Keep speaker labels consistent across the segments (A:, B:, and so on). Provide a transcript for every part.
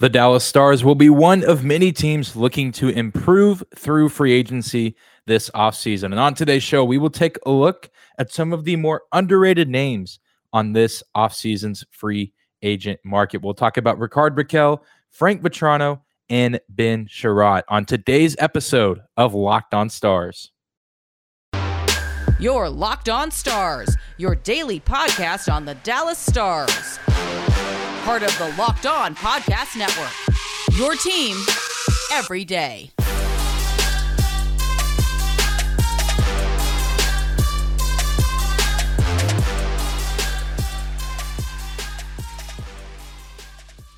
A: The Dallas Stars will be one of many teams looking to improve through free agency this offseason. And on today's show, we will take a look at some of the more underrated names on this offseason's free agent market. We'll talk about Ricard Rakell, Frank Vatrano, and Ben Chiarot on today's episode of Locked On Stars.
B: Your Locked On Stars, your daily podcast on the Dallas Stars part of the Locked On Podcast Network. Your team every day.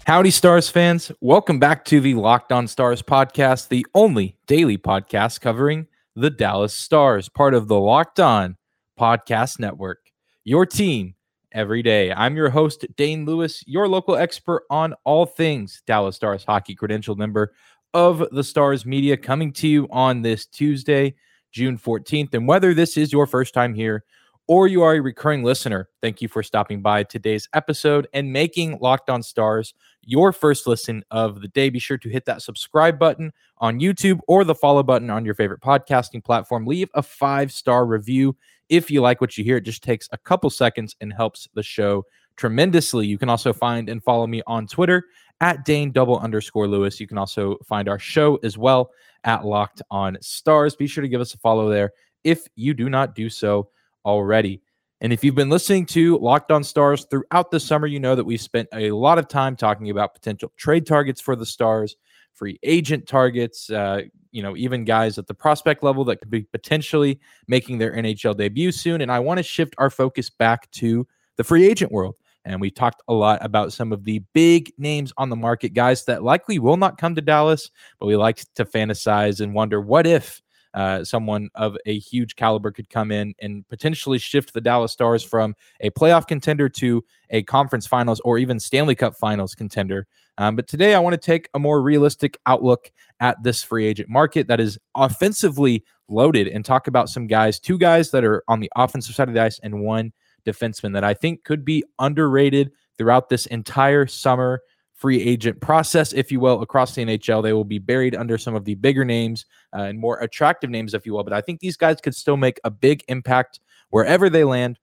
A: Howdy, Stars fans. Welcome back to the Locked On Stars podcast, the only daily podcast covering the Dallas Stars, part of the Locked On Podcast Network. Your team every day. I'm your host, Dane Lewis, your local expert on all things Dallas Stars hockey, credentialed member of the Stars Media, coming to you on this Tuesday, June 14th. And whether this is your first time here or you are a recurring listener, thank you for stopping by today's episode and making Locked On Stars your first listen of the day. Be sure to hit that subscribe button on YouTube or the follow button on your favorite podcasting platform. Leave a five star review if you like what you hear. It just takes a couple seconds and helps the show tremendously. You can also find and follow me on Twitter at Dane double underscore Lewis. You can also find our show as well at Locked On Stars. Be sure to give us a follow there if you do not do so already. And if you've been listening to Locked On Stars throughout the summer, you know that we've spent a lot of time talking about potential trade targets for the Stars, free agent targets, uh, you know, even guys at the prospect level that could be potentially making their NHL debut soon. And I want to shift our focus back to the free agent world. And we talked a lot about some of the big names on the market, guys that likely will not come to Dallas, but we like to fantasize and wonder what if uh, someone of a huge caliber could come in and potentially shift the Dallas Stars from a playoff contender to a conference finals or even Stanley Cup finals contender. Um, but today I want to take a more realistic outlook at this free agent market that is offensively loaded and talk about some guys, two guys that are on the offensive side of the ice and one defenseman that I think could be underrated throughout this entire summer free agent process, if you will, across the NHL. They will be buried under some of the bigger names uh, and more attractive names, if you will. But I think these guys could still make a big impact wherever they land.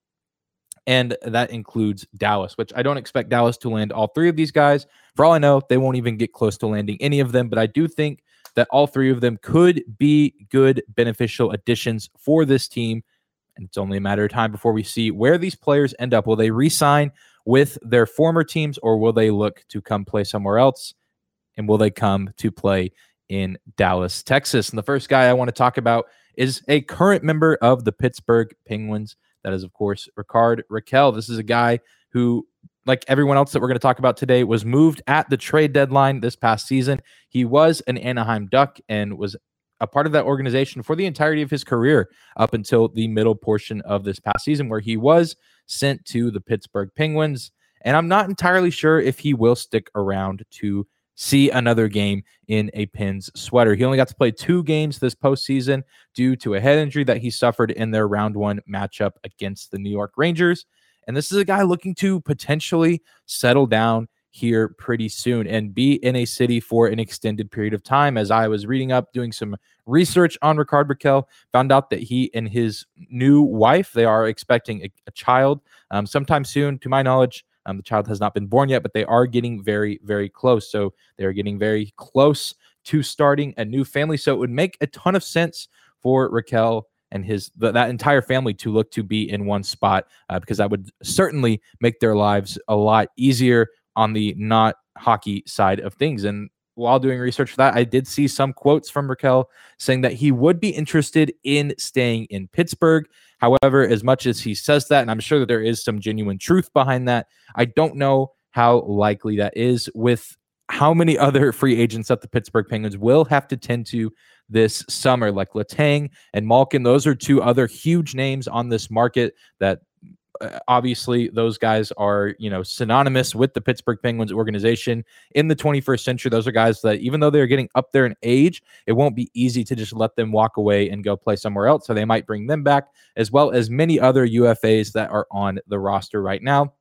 A: And that includes Dallas, which I don't expect Dallas to land all three of these guys. For all I know, they won't even get close to landing any of them. But I do think that all three of them could be good, beneficial additions for this team. And it's only a matter of time before we see where these players end up. Will they re sign with their former teams, or will they look to come play somewhere else? And will they come to play in Dallas, Texas? And the first guy I want to talk about is a current member of the Pittsburgh Penguins. That is, of course, Ricard Rakell. This is a guy who, like everyone else that we're going to talk about today, was moved at the trade deadline this past season. He was an Anaheim Duck and was a part of that organization for the entirety of his career up until the middle portion of this past season, where he was sent to the Pittsburgh Penguins. And I'm not entirely sure if he will stick around to see another game in a Pens sweater. He only got to play two games this postseason due to a head injury that he suffered in their round one matchup against the New York Rangers. And this is a guy looking to potentially settle down here pretty soon and be in a city for an extended period of time. As I was reading up, doing some research on Ricard Rakell, found out that he and his new wife, they are expecting a, a child um, sometime soon. To my knowledge, um, the child has not been born yet, but they are getting very, very close. So they're getting very close to starting a new family. So it would make a ton of sense for Rakell and his th- that entire family to look to be in one spot uh, because that would certainly make their lives a lot easier on the not hockey side of things. And while doing research for that, I did see some quotes from Rakell saying that he would be interested in staying in Pittsburgh. However, as much as he says that, and I'm sure that there is some genuine truth behind that, I don't know how likely that is with how many other free agents that the Pittsburgh Penguins will have to tend to this summer, like Letang and Malkin. Those are two other huge names on this market that Uh, obviously those guys are you know synonymous with the Pittsburgh Penguins organization in the 21st century. Those are guys that even though they're getting up there in age, it won't be easy to just let them walk away and go play somewhere else. So they might bring them back as well as many other UFAs that are on the roster right now.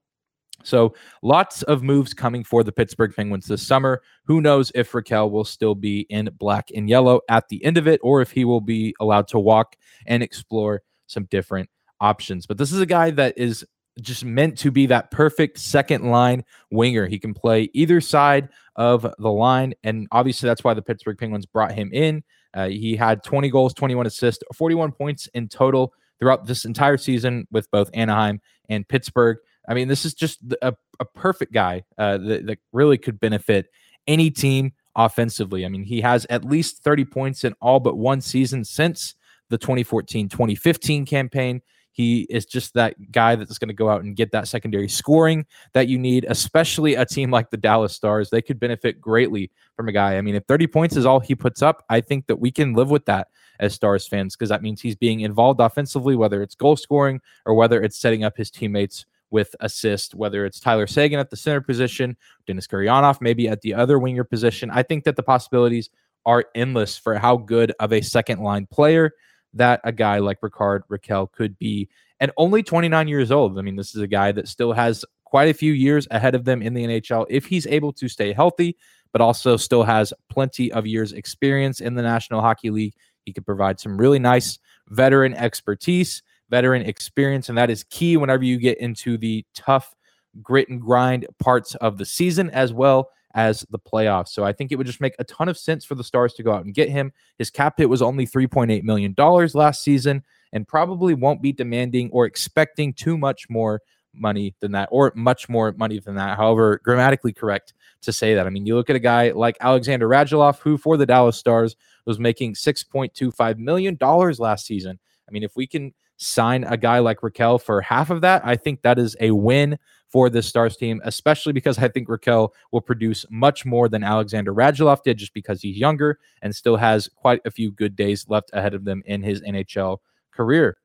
A: So lots of moves coming for the Pittsburgh Penguins this summer. Who knows if Rakell will still be in black and yellow at the end of it, or if he will be allowed to walk and explore some different options. But this is a guy that is just meant to be that perfect second line winger. He can play either side of the line. And obviously, that's why the Pittsburgh Penguins brought him in. Uh, he had 20 goals, 21 assists, 41 points in total throughout this entire season with both Anaheim and Pittsburgh. I mean, this is just a, a perfect guy uh, that, that really could benefit any team offensively. I mean, he has at least 30 points in all but one season since the 2014 2015 campaign. He is just that guy that's going to go out and get that secondary scoring that you need, especially a team like the Dallas Stars. They could benefit greatly from a guy. I mean, if 30 points is all he puts up, I think that we can live with that as Stars fans because that means he's being involved offensively, whether it's goal scoring or whether it's setting up his teammates with assist, whether it's Tyler Seguin at the center position, Denis Gurianov maybe at the other winger position. I think that the possibilities are endless for how good of a second line player that a guy like Ricard Rakell could be. And only 29 years old. I mean, this is a guy that still has quite a few years ahead of them in the NHL if he's able to stay healthy, but also still has plenty of years experience in the National Hockey League. He could provide some really nice veteran expertise veteran experience, and that is key whenever you get into the tough grit and grind parts of the season as well as the playoffs. So I think it would just make a ton of sense for the Stars to go out and get him. His cap hit was only $3.8 million last season and probably won't be demanding or expecting too much more money than that, or much more money than that. However, grammatically correct to say that. I mean, you look at a guy like Alexander Radulov, who for the Dallas Stars was making $6.25 million last season. I mean, if we can sign a guy like Rakell for half of that, I think that is a win for this Stars team, especially because I think Rakell will produce much more than Alexander Radulov did just because he's younger and still has quite a few good days left ahead of them in his NHL career.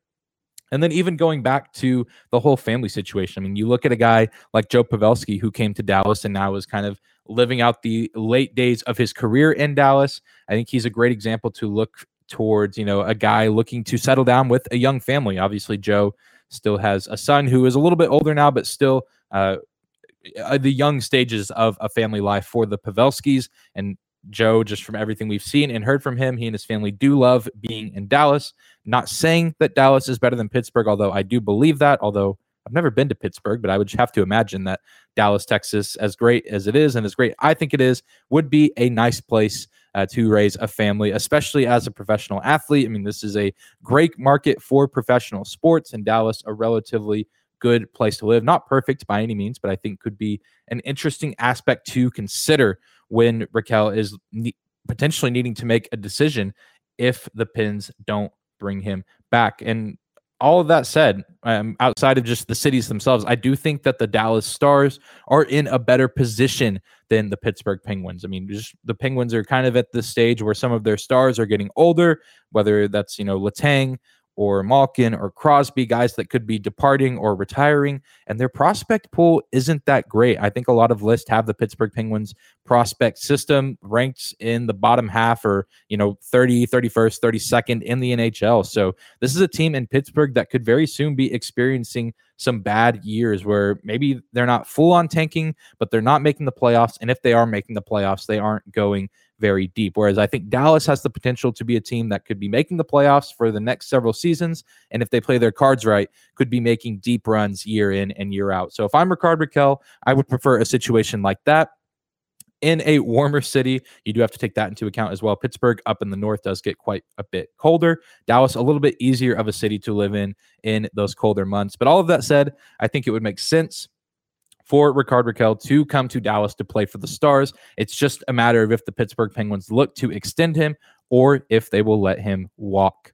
A: And then even going back to the whole family situation. I mean, you look at a guy like Joe Pavelski who came to Dallas and now is kind of living out the late days of his career in Dallas. I think he's a great example to look towards you know a guy looking to settle down with a young family. Obviously, Joe still has a son who is a little bit older now, but still uh, uh, the young stages of a family life for the Pavelskis. And Joe, just from everything we've seen and heard from him, he and his family do love being in Dallas. Not saying that Dallas is better than Pittsburgh, although I do believe that. Although I've never been to Pittsburgh, but I would have to imagine that Dallas, Texas, as great as it is and as great I think it is, would be a nice place uh, to raise a family, especially as a professional athlete. I mean, this is a great market for professional sports, and Dallas, a relatively good place to live. Not perfect by any means, but I think could be an interesting aspect to consider when Rakell is ne- potentially needing to make a decision if the Pens don't bring him back. And all of that said, um, outside of just the cities themselves, I do think that the Dallas Stars are in a better position than the Pittsburgh Penguins. I mean, just the Penguins are kind of at the stage where some of their stars are getting older, whether that's you know Letang or Malkin or Crosby, guys that could be departing or retiring, and their prospect pool isn't that great. I think a lot of lists have the Pittsburgh Penguins prospect system ranked in the bottom half or, you know, 30, 31st, 32nd in the NHL. So this is a team in Pittsburgh that could very soon be experiencing some bad years where maybe they're not full on tanking, but they're not making the playoffs. And if they are making the playoffs, they aren't going very deep. Whereas I think Dallas has the potential to be a team that could be making the playoffs for the next several seasons. And if they play their cards right, could be making deep runs year in and year out. So if I'm Ricard Rakell, I would prefer a situation like that. In a warmer city, you do have to take that into account as well. Pittsburgh up in the north does get quite a bit colder. Dallas, a little bit easier of a city to live in in those colder months. But all of that said, I think it would make sense for Ricard Rakell to come to Dallas to play for the Stars. It's just a matter of if the Pittsburgh Penguins look to extend him or if they will let him walk.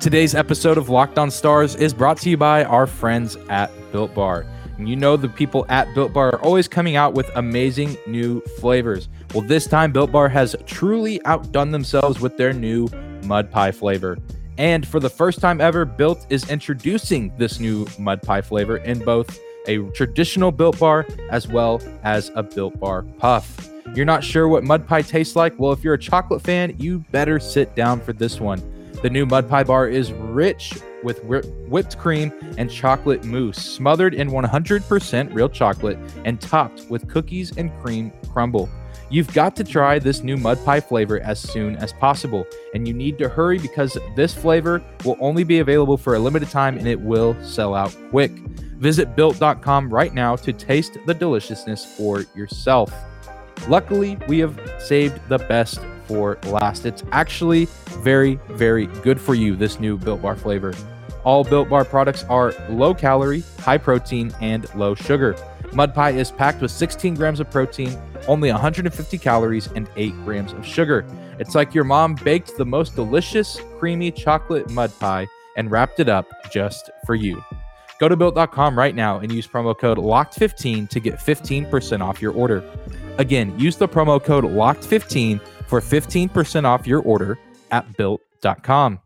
A: Today's episode of Locked On Stars is brought to you by our friends at Built Bar. And you know the people at Built Bar are always coming out with amazing new flavors. Well, this time Built Bar has truly outdone themselves with their new mud pie flavor. And for the first time ever, Built is introducing this new mud pie flavor in both a traditional Built Bar as well as a Built Bar Puff. You're not sure what mud pie tastes like? Well, if you're a chocolate fan, you better sit down for this one. The new Mud Pie bar is rich with whipped cream and chocolate mousse, smothered in 100% real chocolate and topped with cookies and cream crumble. You've got to try this new mud pie flavor as soon as possible, and you need to hurry because this flavor will only be available for a limited time and it will sell out quick. Visit built.com right now to taste the deliciousness for yourself. Luckily, we have saved the best for last. It's actually very, very good for you, this new Built Bar flavor. All Built Bar products are low calorie, high protein, and low sugar. Mud Pie is packed with 16 grams of protein, only 150 calories, and 8 grams of sugar. It's like your mom baked the most delicious, creamy chocolate mud pie and wrapped it up just for you. Go to built.com right now and use promo code LOCKED15 to get 15% off your order. Again, use the promo code LOCKED15 for 15% off your order at built.com.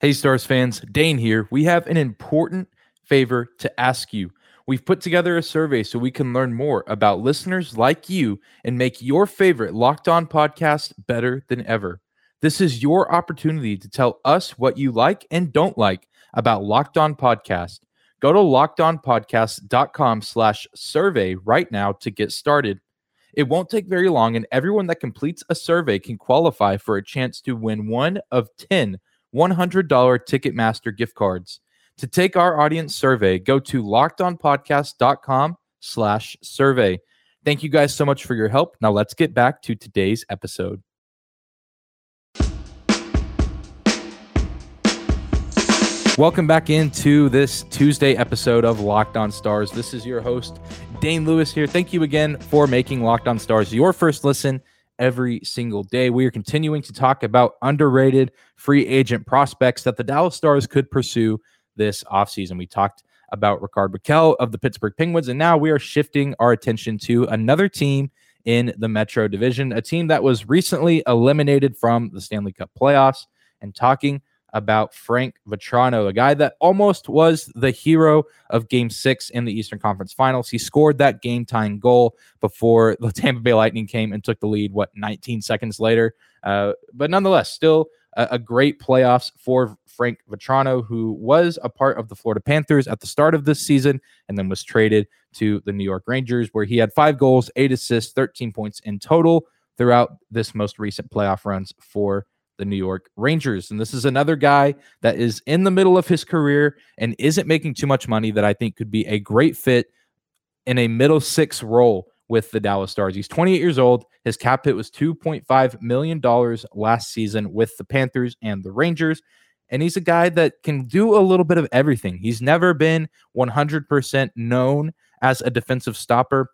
A: Hey, Stars fans, Dane here. We have an important favor to ask you. We've put together a survey so we can learn more about listeners like you and make your favorite Locked On podcast better than ever. This is your opportunity to tell us what you like and don't like about Locked On Podcast. Go to lockedonpodcast.com slash survey right now to get started. It won't take very long, and everyone that completes a survey can qualify for a chance to win one of 10 $100 Ticketmaster gift cards. To take our audience survey, go to lockedonpodcast.com slash survey. Thank you guys so much for your help. Now let's get back to today's episode. Welcome back into this Tuesday episode of Locked On Stars. This is your host, Dane Lewis here. Thank you again for making Locked On Stars your first listen every single day. We are continuing to talk about underrated free agent prospects that the Dallas Stars could pursue this offseason. We talked about Ricard Rakell of the Pittsburgh Penguins, and now we are shifting our attention to another team in the Metro Division, a team that was recently eliminated from the Stanley Cup playoffs, and talking about Frank Vatrano, a guy that almost was the hero of game six in the Eastern Conference Finals. He scored that game tying goal before the Tampa Bay Lightning came and took the lead, what, 19 seconds later. Uh, but nonetheless, still a, a great playoffs for Frank Vatrano, who was a part of the Florida Panthers at the start of this season and then was traded to the New York Rangers, where he had five goals, eight assists, 13 points in total throughout this most recent playoff runs for the New York Rangers. And this is another guy that is in the middle of his career and isn't making too much money that I think could be a great fit in a middle six role with the Dallas Stars. He's 28 years old. His cap hit was $2.5 million last season with the Panthers and the Rangers. And he's a guy that can do a little bit of everything. He's never been 100% known as a defensive stopper,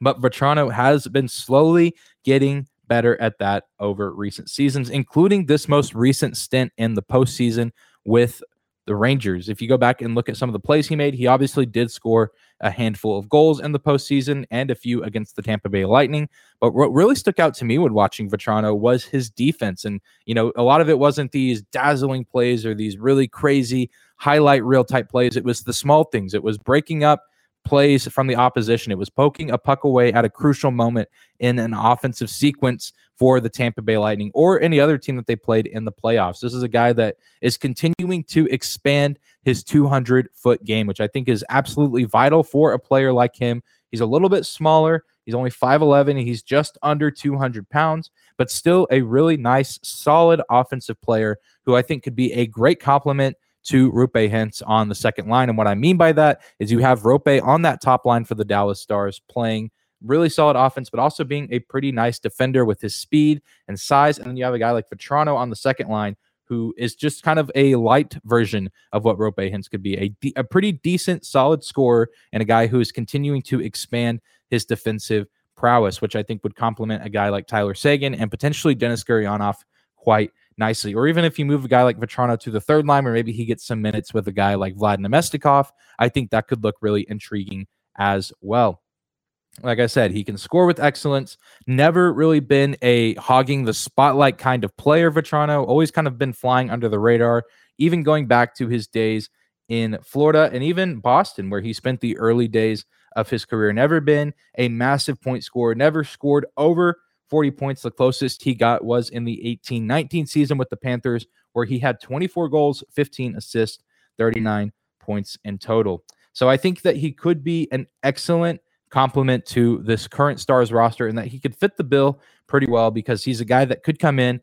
A: but Vatrano has been slowly getting better at that over recent seasons, including this most recent stint in the postseason with the Rangers. If you go back and look at some of the plays he made, he obviously did score a handful of goals in the postseason and a few against the Tampa Bay Lightning. But what really stuck out to me when watching Vatrano was his defense. And, you know, a lot of it wasn't these dazzling plays or these really crazy highlight reel type plays. It was the small things. It was breaking up plays from the opposition. It was poking a puck away at a crucial moment in an offensive sequence for the Tampa Bay Lightning or any other team that they played in the playoffs. This is a guy that is continuing to expand his 200 foot game, which I think is absolutely vital for a player like him. He's a little bit smaller. He's only 5'11. He's just under 200 pounds, but still a really nice, solid offensive player who I think could be a great complement to Roope Hintz on the second line. And what I mean by that is you have Roope on that top line for the Dallas Stars playing really solid offense, but also being a pretty nice defender with his speed and size. And then you have a guy like Vatrano on the second line who is just kind of a light version of what Roope Hintz could be a, de- a pretty decent, solid scorer, and a guy who is continuing to expand his defensive prowess, which I think would complement a guy like Tyler Seguin and potentially Denis Gurianov quite nicely. Or even if you move a guy like Vatrano to the third line, or maybe he gets some minutes with a guy like Vlad Namestnikov, I think that could look really intriguing as well. Like I said, he can score with excellence. Never really been a hogging the spotlight kind of player, Vatrano. Always kind of been flying under the radar, even going back to his days in Florida and even Boston, where he spent the early days of his career. Never been a massive point scorer, never scored over 40 points. The closest he got was in the 18 19 season with the Panthers, where he had 24 goals, 15 assists, 39 points in total. So I think that he could be an excellent complement to this current Stars roster and that he could fit the bill pretty well because he's a guy that could come in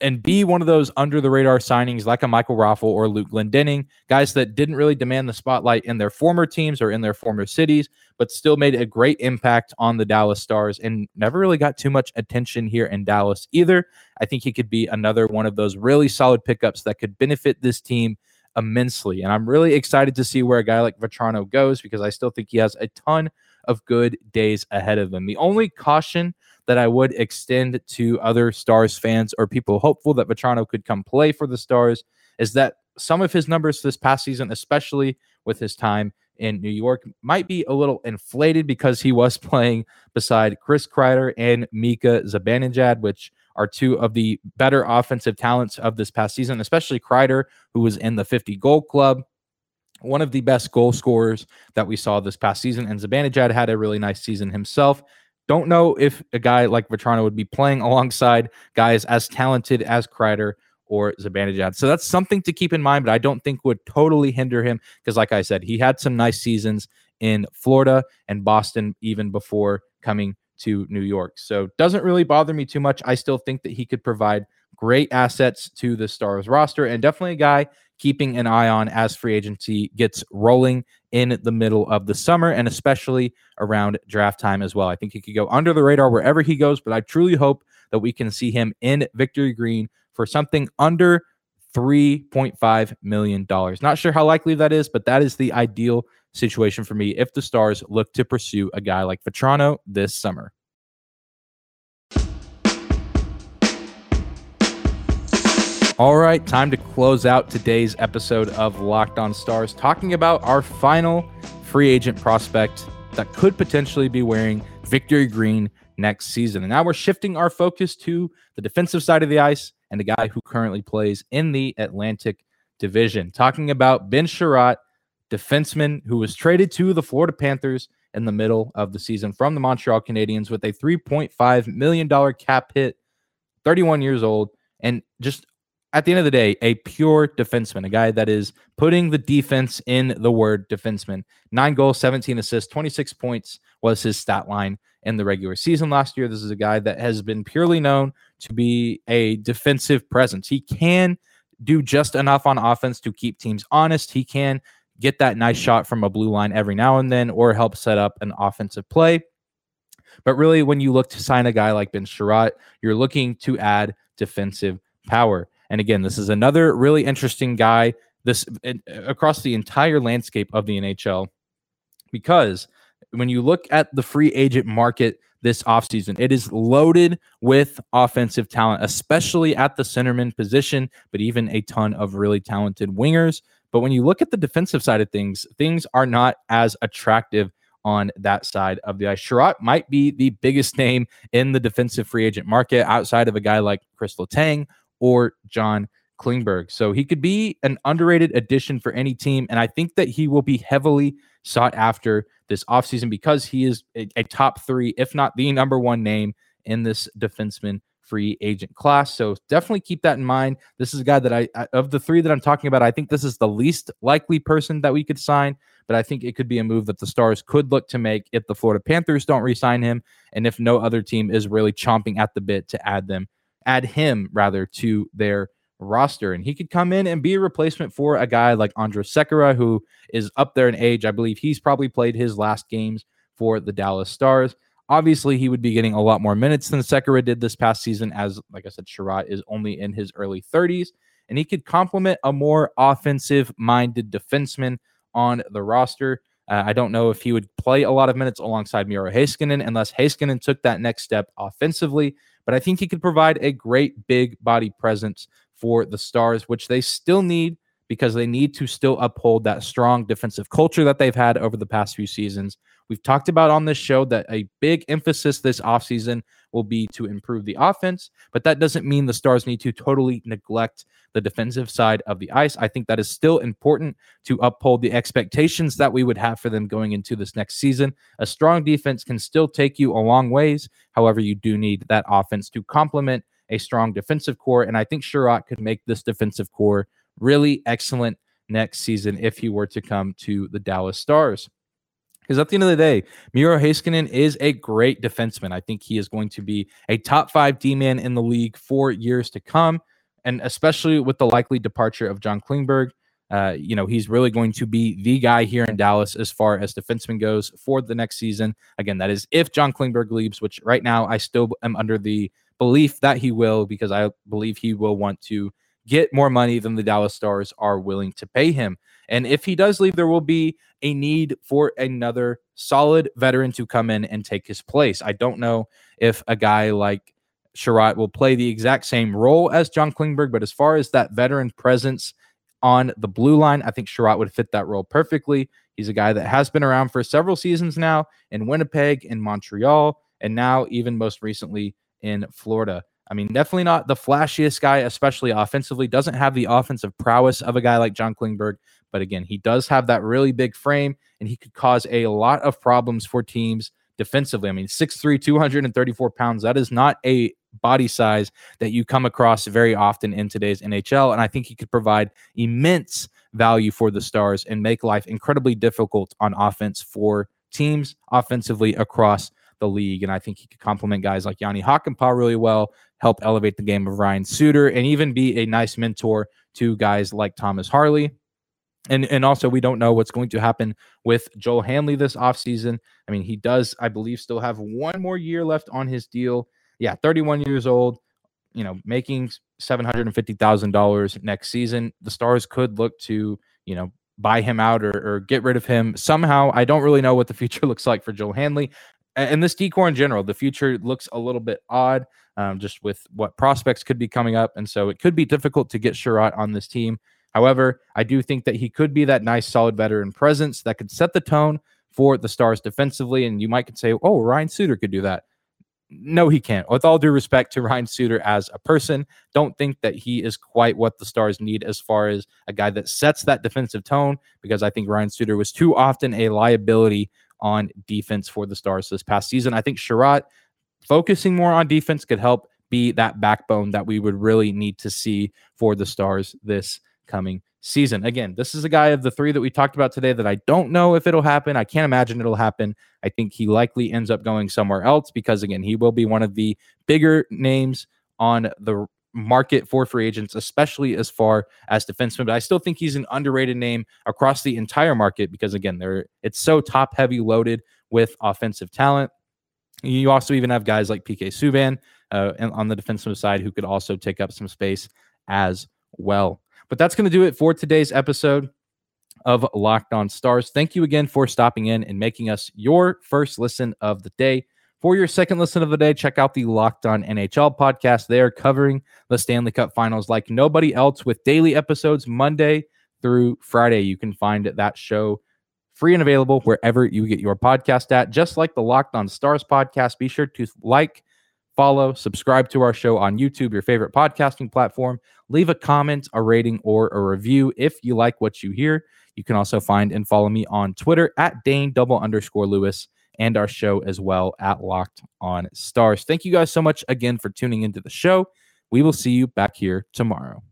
A: and be one of those under the radar signings like a Michael Raffl or Luke Glendening, guys that didn't really demand the spotlight in their former teams or in their former cities, but still made a great impact on the Dallas Stars and never really got too much attention here in Dallas either. I think he could be another one of those really solid pickups that could benefit this team immensely. And I'm really excited to see where a guy like Vatrano goes because I still think he has a ton of good days ahead of him. The only caution that I would extend to other Stars fans or people hopeful that Vatrano could come play for the Stars is that some of his numbers this past season, especially with his time in New York, might be a little inflated because he was playing beside Chris Kreider and Mika Zibanejad, which are two of the better offensive talents of this past season, especially Kreider, who was in the 50 goal club. One of the best goal scorers that we saw this past season. And Zibanejad had a really nice season himself. Don't know if a guy like Vatrano would be playing alongside guys as talented as Kreider or Zibanejad. So that's something to keep in mind, but I don't think would totally hinder him because, like I said, he had some nice seasons in Florida and Boston even before coming to New York. So doesn't really bother me too much. I still think that he could provide great assets to the Stars roster and definitely a guy keeping an eye on as free agency gets rolling in the middle of the summer and especially around draft time as well. I think he could go under the radar wherever he goes, but I truly hope that we can see him in Victory Green for something under $3.5 million. Not sure how likely that is, but that is the ideal situation for me if the Stars look to pursue a guy like Vatrano this summer. All right, time to close out today's episode of Locked On Stars, talking about our final free agent prospect that could potentially be wearing victory green next season. And now we're shifting our focus to the defensive side of the ice and the guy who currently plays in the Atlantic Division. Talking about Ben Chiarot, defenseman who was traded to the Florida Panthers in the middle of the season from the Montreal Canadiens with a $3.5 million cap hit, 31 years old, and just at the end of the day, a pure defenseman, a guy that is putting the defense in the word defenseman. Nine goals, 17 assists, 26 points was his stat line in the regular season last year. This is a guy that has been purely known to be a defensive presence. He can do just enough on offense to keep teams honest. He can get that nice shot from a blue line every now and then or help set up an offensive play. But really, when you look to sign a guy like Ben Chiarot, you're looking to add defensive power. And again, this is another really interesting guy this across the entire landscape of the NHL because when you look at the free agent market this offseason, it is loaded with offensive talent, especially at the centerman position, but even a ton of really talented wingers. But when you look at the defensive side of things, things are not as attractive on that side of the ice. Chiarot might be the biggest name in the defensive free agent market outside of a guy like Chris Letang or John Klingberg. So he could be an underrated addition for any team. And I think that he will be heavily sought after this offseason because he is a, a, top three, if not the number one name in this defenseman free agent class. So definitely keep that in mind. This is a guy that I, of the three that I'm talking about, I think this is the least likely person that we could sign. But I think it could be a move that the Stars could look to make if the Florida Panthers don't re sign him and if no other team is really chomping at the bit to add them add him rather to their roster. And he could come in and be a replacement for a guy like Andrej Sekera, who is up there in age. I believe he's probably played his last games for the Dallas Stars. Obviously, he would be getting a lot more minutes than Sekera did this past season, as, like I said, Chiarot is only in his early 30s. And he could complement a more offensive minded defenseman on the roster. Uh, I don't know if he would play a lot of minutes alongside Miro Heiskanen unless Heiskanen took that next step offensively but I think he could provide a great big body presence for the Stars, which they still need because they need to still uphold that strong defensive culture that they've had over the past few seasons. We've talked about on this show that a big emphasis this offseason will be to improve the offense, but that doesn't mean the Stars need to totally neglect the defensive side of the ice. I think that is still important to uphold the expectations that we would have for them going into this next season. A strong defense can still take you a long ways. However, you do need that offense to complement a strong defensive core. And I think Chiarot could make this defensive core really excellent next season if he were to come to the Dallas Stars. Because at the end of the day, Miro Heiskanen is a great defenseman. I think he is going to be a top five D man in the league for years to come. And especially with the likely departure of John Klingberg, uh, you know, he's really going to be the guy here in Dallas as far as defenseman goes for the next season. Again, that is if John Klingberg leaves, which right now I still am under the belief that he will, because I believe he will want to get more money than the Dallas Stars are willing to pay him. And if he does leave, there will be a need for another solid veteran to come in and take his place. I don't know if a guy like Chiarot will play the exact same role as John Klingberg, but as far as that veteran presence on the blue line, I think Chiarot would fit that role perfectly. He's a guy that has been around for several seasons now in Winnipeg, in Montreal, and now even most recently in Florida. I mean, definitely not the flashiest guy, especially offensively. Doesn't have the offensive prowess of a guy like John Klingberg. But again, he does have that really big frame and he could cause a lot of problems for teams defensively. I mean, 6'3, 234 pounds. That is not a body size that you come across very often in today's NHL. And I think he could provide immense value for the Stars and make life incredibly difficult on offense for teams offensively across the league. And I think he could complement guys like Jani Hakanpää really well, help elevate the game of Ryan Suter, and even be a nice mentor to guys like Thomas Harley. And, and also, we don't know what's going to happen with Joel Hanley this offseason. I mean, he does, I believe, still have one more year left on his deal. Yeah, 31 years old, you know, making $750,000 next season. The Stars could look to, you know, buy him out or, or, get rid of him somehow. I don't really know what the future looks like for Joel Hanley and this decor in general, the future looks a little bit odd, um, just with what prospects could be coming up, and so it could be difficult to get Chiarot on this team. However, I do think that he could be that nice, solid veteran presence that could set the tone for the Stars defensively. And you might could say, "Oh, Ryan Suter could do that." No, he can't. With all due respect to Ryan Suter as a person, don't think that he is quite what the Stars need as far as a guy that sets that defensive tone. Because I think Ryan Suter was too often a liability on defense for the Stars this past season. I think Chiarot focusing more on defense could help be that backbone that we would really need to see for the Stars this coming season. Again, this is a guy of the three that we talked about today that I don't know if it'll happen. I can't imagine it'll happen. I think he likely ends up going somewhere else because, again, he will be one of the bigger names on the market for free agents, especially as far as defensemen. But I still think he's an underrated name across the entire market because again, there it's so top heavy loaded with offensive talent. You also even have guys like PK Subban uh, on the defensive side who could also take up some space as well. But that's going to do it for today's episode of Locked On Stars. Thank you again for stopping in and making us your first listen of the day. For your second listen of the day, check out the Locked On NHL podcast. They are covering the Stanley Cup finals like nobody else with daily episodes Monday through Friday. You can find that show free and available wherever you get your podcast at. Just like the Locked On Stars podcast, be sure to like, follow, subscribe to our show on YouTube, your favorite podcasting platform. Leave a comment, a rating, or a review if you like what you hear. You can also find and follow me on Twitter at Dane double underscore Lewis and our show as well at Locked on Stars. Thank you guys so much again for tuning into the show. We will see you back here tomorrow.